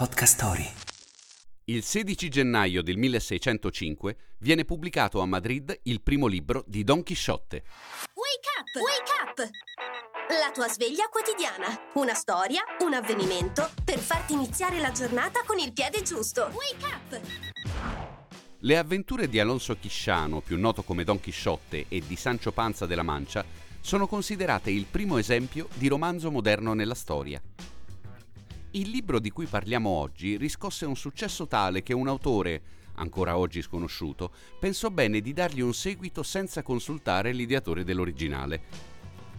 Podcast Story. Il 16 gennaio del 1605 viene pubblicato a Madrid il primo libro di Don Chisciotte. Wake up! Wake up! La tua sveglia quotidiana. Una storia, un avvenimento per farti iniziare la giornata con il piede giusto. Wake up! Le avventure di Alonso Chisciano, più noto come Don Chisciotte, e di Sancho Panza della Mancia sono considerate il primo esempio di romanzo moderno nella storia. Il libro di cui parliamo oggi riscosse un successo tale che un autore, ancora oggi sconosciuto, pensò bene di dargli un seguito senza consultare l'ideatore dell'originale.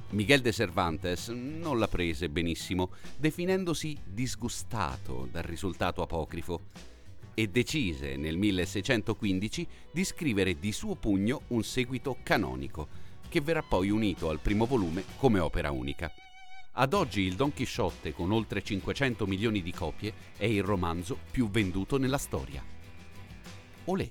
Miguel de Cervantes non la prese benissimo, definendosi disgustato dal risultato apocrifo, e decise nel 1615 di scrivere di suo pugno un seguito canonico, che verrà poi unito al primo volume come opera unica. Ad oggi il Don Chisciotte, con oltre 500 milioni di copie, è il romanzo più venduto nella storia. Olè!